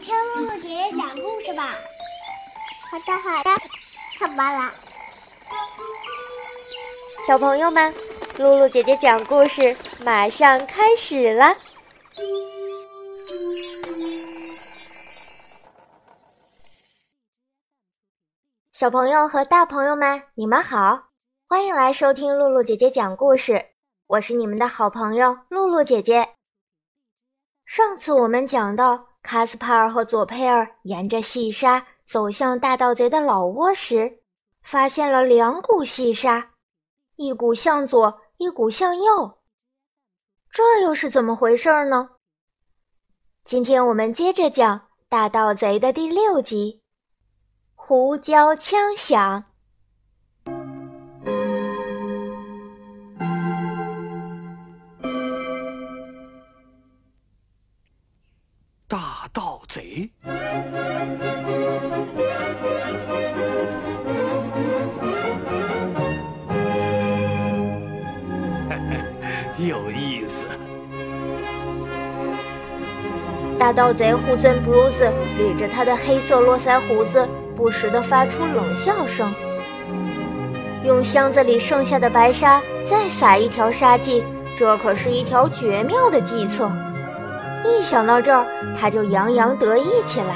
听露露姐姐讲故事吧。好的，好的，看吧啦。小朋友们，露露姐姐讲故事马上开始了。小朋友和大朋友们，你们好，欢迎来收听露露姐姐讲故事。我是你们的好朋友露露姐姐。上次我们讲到，卡斯帕尔和佐佩尔沿着细沙走向大盗贼的老窝时，发现了两股细沙，一股向左，一股向右。这又是怎么回事呢？今天我们接着讲《大盗贼》的第六集，胡椒枪响。有意思。大盗贼胡森布鲁斯捋着他的黑色络腮胡子，不时地发出冷笑声。用箱子里剩下的白沙再撒一条沙剂，这可是一条绝妙的计策。一想到这儿，他就洋洋得意起来。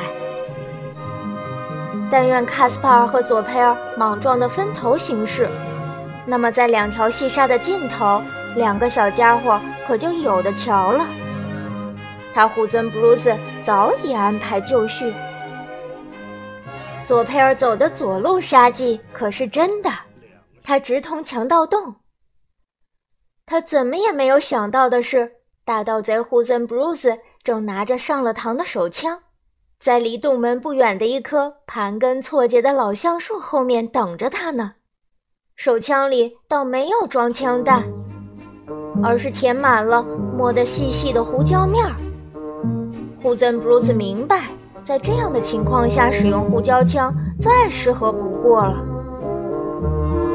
但愿卡斯帕尔和佐佩尔莽撞的分头行事，那么在两条细沙的尽头，两个小家伙可就有的瞧了。他虎尊布鲁斯早已安排就绪。佐佩尔走的左路杀迹可是真的，他直通强盗洞。他怎么也没有想到的是。大盗贼胡森布鲁斯正拿着上了膛的手枪，在离洞门不远的一棵盘根错节的老橡树后面等着他呢。手枪里倒没有装枪弹，而是填满了磨得细细的胡椒面儿。胡森布鲁斯明白，在这样的情况下使用胡椒枪再适合不过了。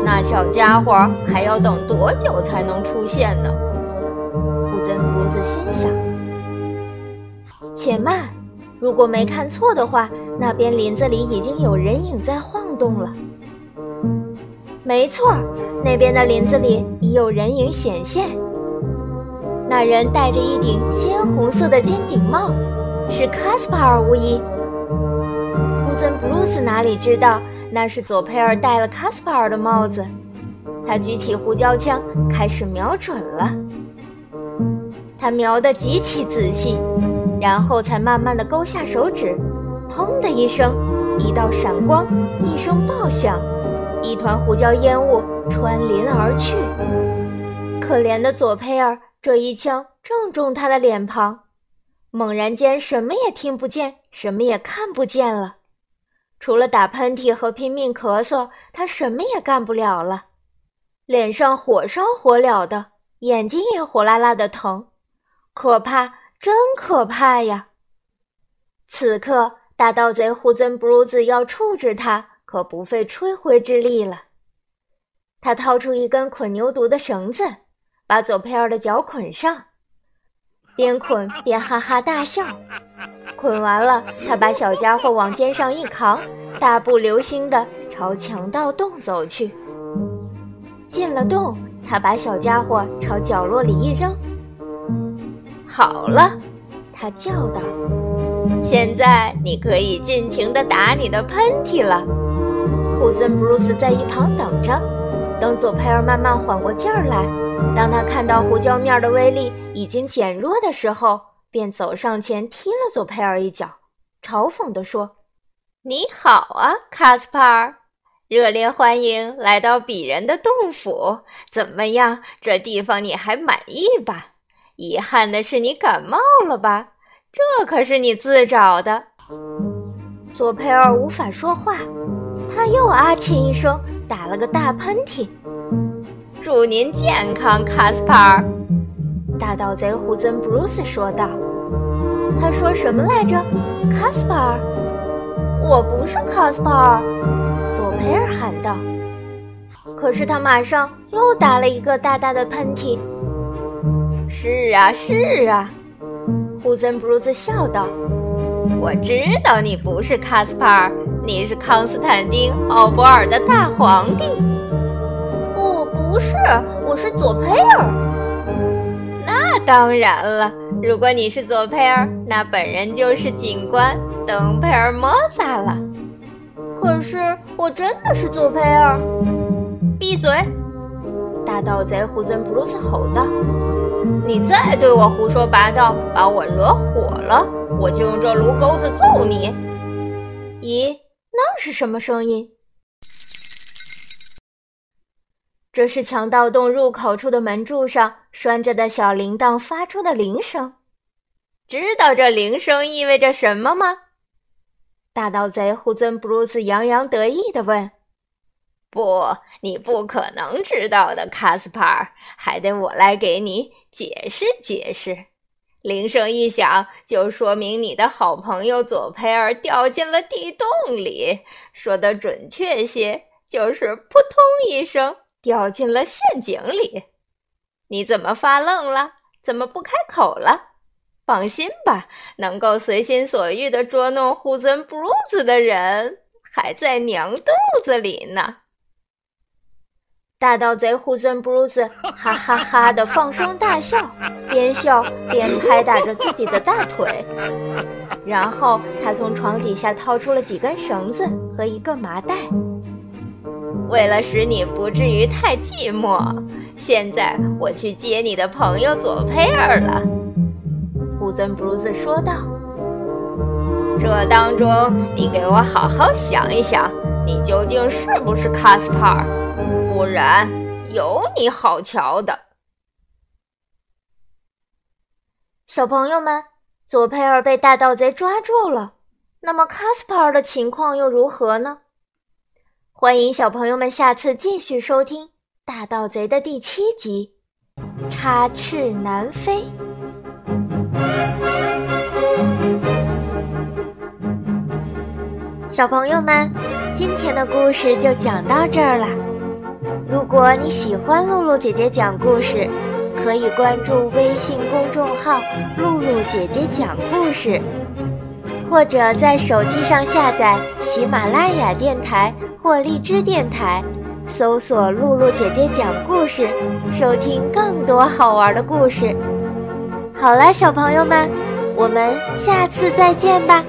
那小家伙还要等多久才能出现呢？森布鲁斯心想：“且慢，如果没看错的话，那边林子里已经有人影在晃动了。没错，那边的林子里已有人影显现。那人戴着一顶鲜红色的尖顶帽，是卡斯帕尔无疑。乌森布鲁斯哪里知道那是佐佩尔戴了卡斯帕尔的帽子？他举起胡椒枪，开始瞄准了。”他瞄得极其仔细，然后才慢慢地勾下手指。砰的一声，一道闪光，一声爆响，一团胡椒烟雾穿林而去。可怜的佐佩尔，这一枪正中他的脸庞。猛然间，什么也听不见，什么也看不见了。除了打喷嚏和拼命咳嗽，他什么也干不了了。脸上火烧火燎的，眼睛也火辣辣的疼。可怕，真可怕呀！此刻，大盗贼胡森布鲁兹要处置他，可不费吹灰之力了。他掏出一根捆牛犊的绳子，把佐佩尔的脚捆上，边捆边哈哈大笑。捆完了，他把小家伙往肩上一扛，大步流星地朝强盗洞走去。进了洞，他把小家伙朝角落里一扔。好了，他叫道：“现在你可以尽情地打你的喷嚏了。”胡森布鲁斯在一旁等着，等佐佩尔慢慢缓过劲儿来。当他看到胡椒面的威力已经减弱的时候，便走上前踢了佐佩尔一脚，嘲讽地说：“你好啊，卡斯帕尔！热烈欢迎来到鄙人的洞府。怎么样，这地方你还满意吧？”遗憾的是，你感冒了吧？这可是你自找的。佐佩尔无法说话，他又啊气一声，打了个大喷嚏。祝您健康，卡斯帕尔。大盗贼胡森布鲁斯说道。他说什么来着？卡斯帕尔？我不是卡斯帕尔。佐佩尔喊道。可是他马上又打了一个大大的喷嚏。是啊，是啊，胡森布鲁斯笑道：“我知道你不是卡斯帕尔，你是康斯坦丁·奥博尔的大皇帝。不，不是，我是佐佩尔。那当然了，如果你是佐佩尔，那本人就是警官登佩尔莫萨了。可是我真的是佐佩尔。闭嘴！大盗贼胡森布鲁斯吼道：“你再对我胡说八道，把我惹火了，我就用这炉钩子揍你！”咦，那是什么声音？这是强盗洞入口处的门柱上拴着的小铃铛发出的铃声。知道这铃声意味着什么吗？大盗贼胡尊布鲁斯洋洋得意地问。不，你不可能知道的，卡斯帕尔，还得我来给你解释解释。铃声一响，就说明你的好朋友佐佩尔掉进了地洞里。说的准确些，就是扑通一声掉进了陷阱里。你怎么发愣了？怎么不开口了？放心吧，能够随心所欲地捉弄胡森布鲁斯的人，还在娘肚子里呢。大盗贼胡森布鲁斯哈哈哈的放声大笑，边笑边拍打着自己的大腿。然后他从床底下掏出了几根绳子和一个麻袋。为了使你不至于太寂寞，现在我去接你的朋友佐佩尔了。胡森布鲁斯说道：“这当中，你给我好好想一想，你究竟是不是卡斯帕尔？”不然有你好瞧的，小朋友们，佐佩尔被大盗贼抓住了。那么卡斯帕尔的情况又如何呢？欢迎小朋友们下次继续收听《大盗贼》的第七集《插翅难飞》。小朋友们，今天的故事就讲到这儿了。如果你喜欢露露姐姐讲故事，可以关注微信公众号“露露姐姐讲故事”，或者在手机上下载喜马拉雅电台或荔枝电台，搜索“露露姐姐讲故事”，收听更多好玩的故事。好了，小朋友们，我们下次再见吧。